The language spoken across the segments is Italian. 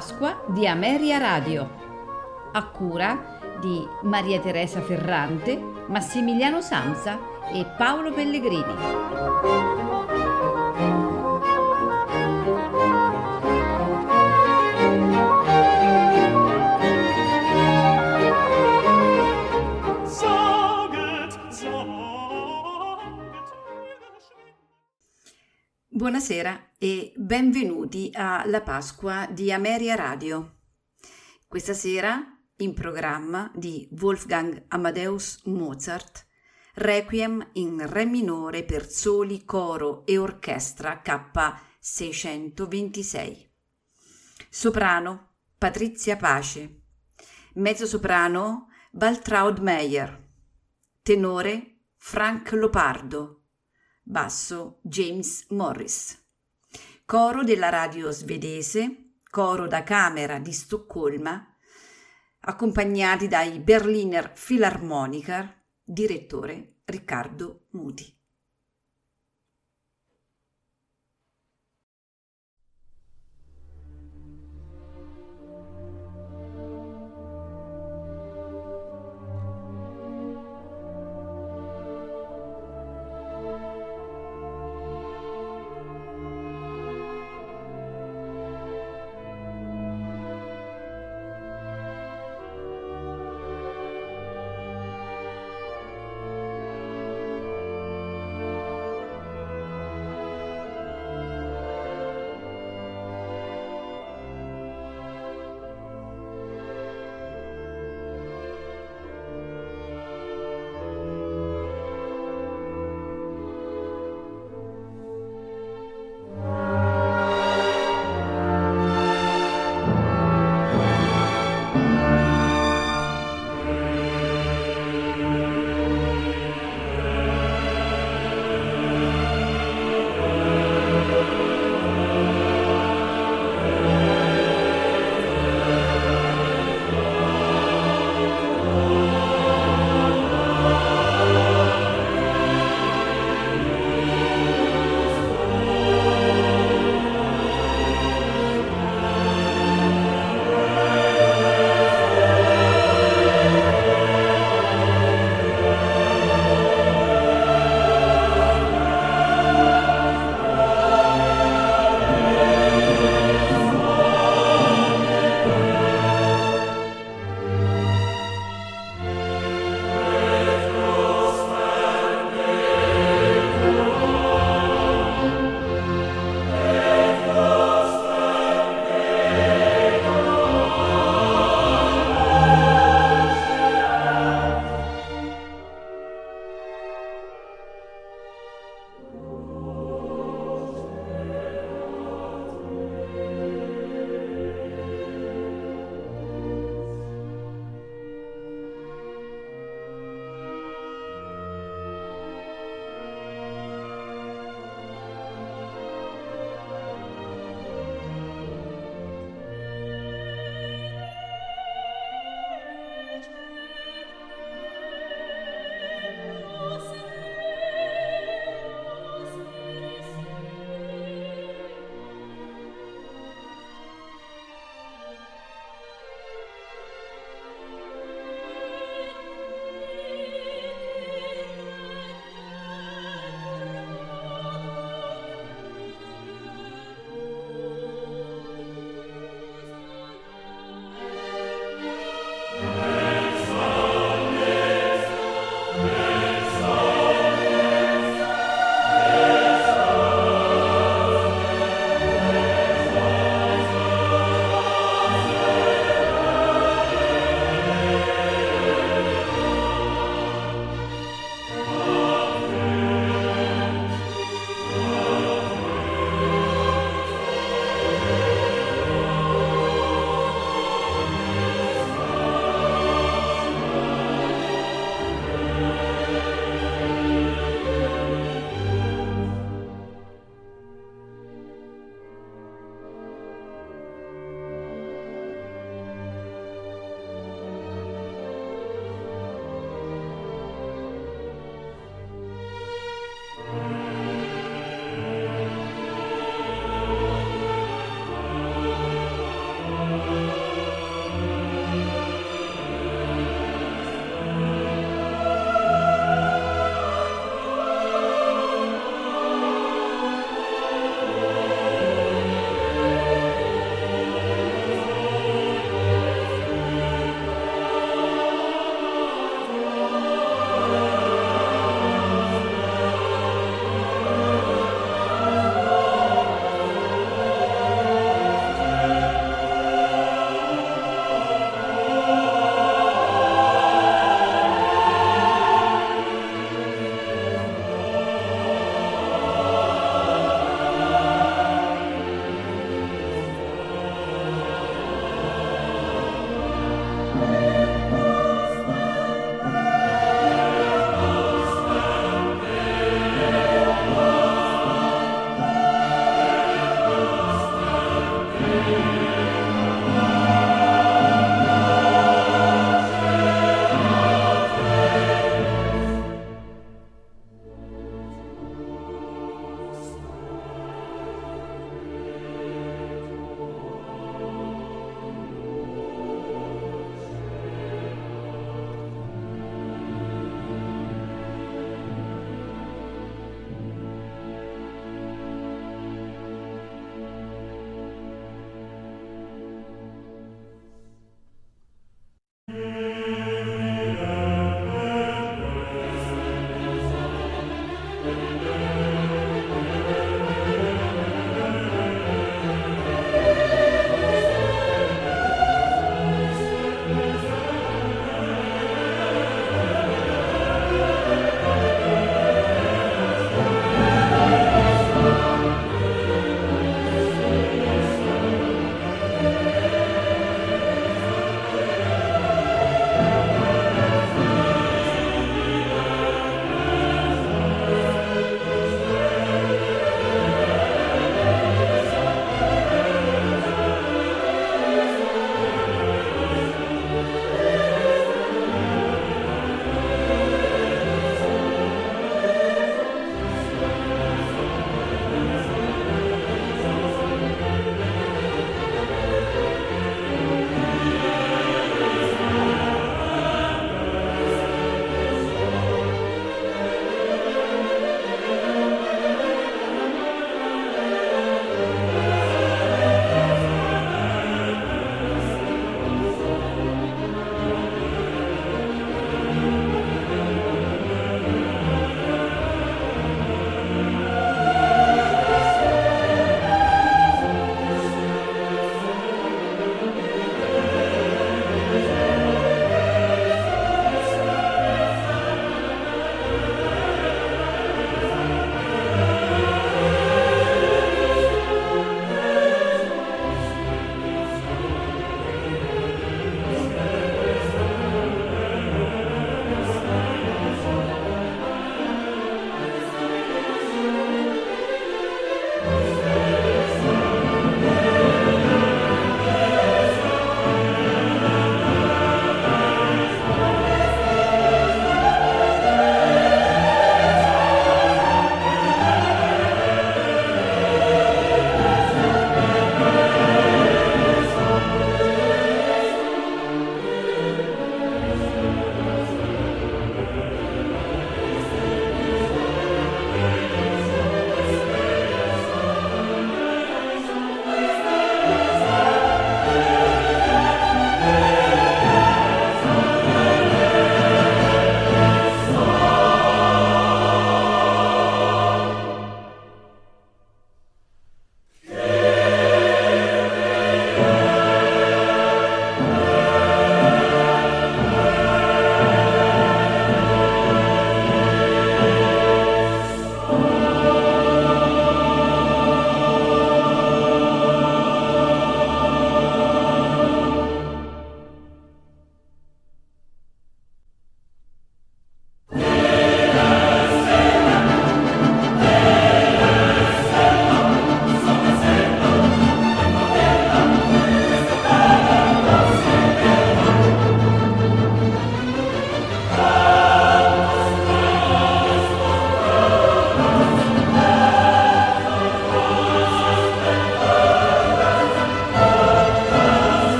Pasqua di Ameria Radio, a cura di Maria Teresa Ferrante, Massimiliano Samsa e Paolo Pellegrini. Buonasera e benvenuti alla Pasqua di Ameria Radio. Questa sera in programma di Wolfgang Amadeus Mozart, Requiem in Re minore per soli, coro e orchestra K626. Soprano Patrizia Pace. Mezzosoprano Waltraud Meyer. Tenore Frank Lopardo basso James Morris. Coro della radio svedese, coro da camera di Stoccolma, accompagnati dai Berliner Philharmoniker, direttore Riccardo Muti.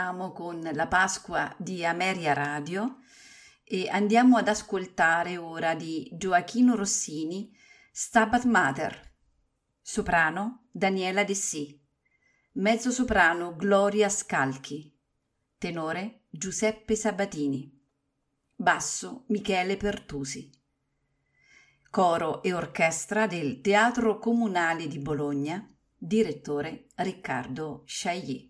Proseguiamo con la Pasqua di Ameria Radio e andiamo ad ascoltare ora di Gioachino Rossini Stabat Mater, soprano Daniela Dessì, mezzo soprano Gloria Scalchi, tenore Giuseppe Sabatini, basso Michele Pertusi. Coro e orchestra del Teatro Comunale di Bologna, direttore Riccardo Sciagli.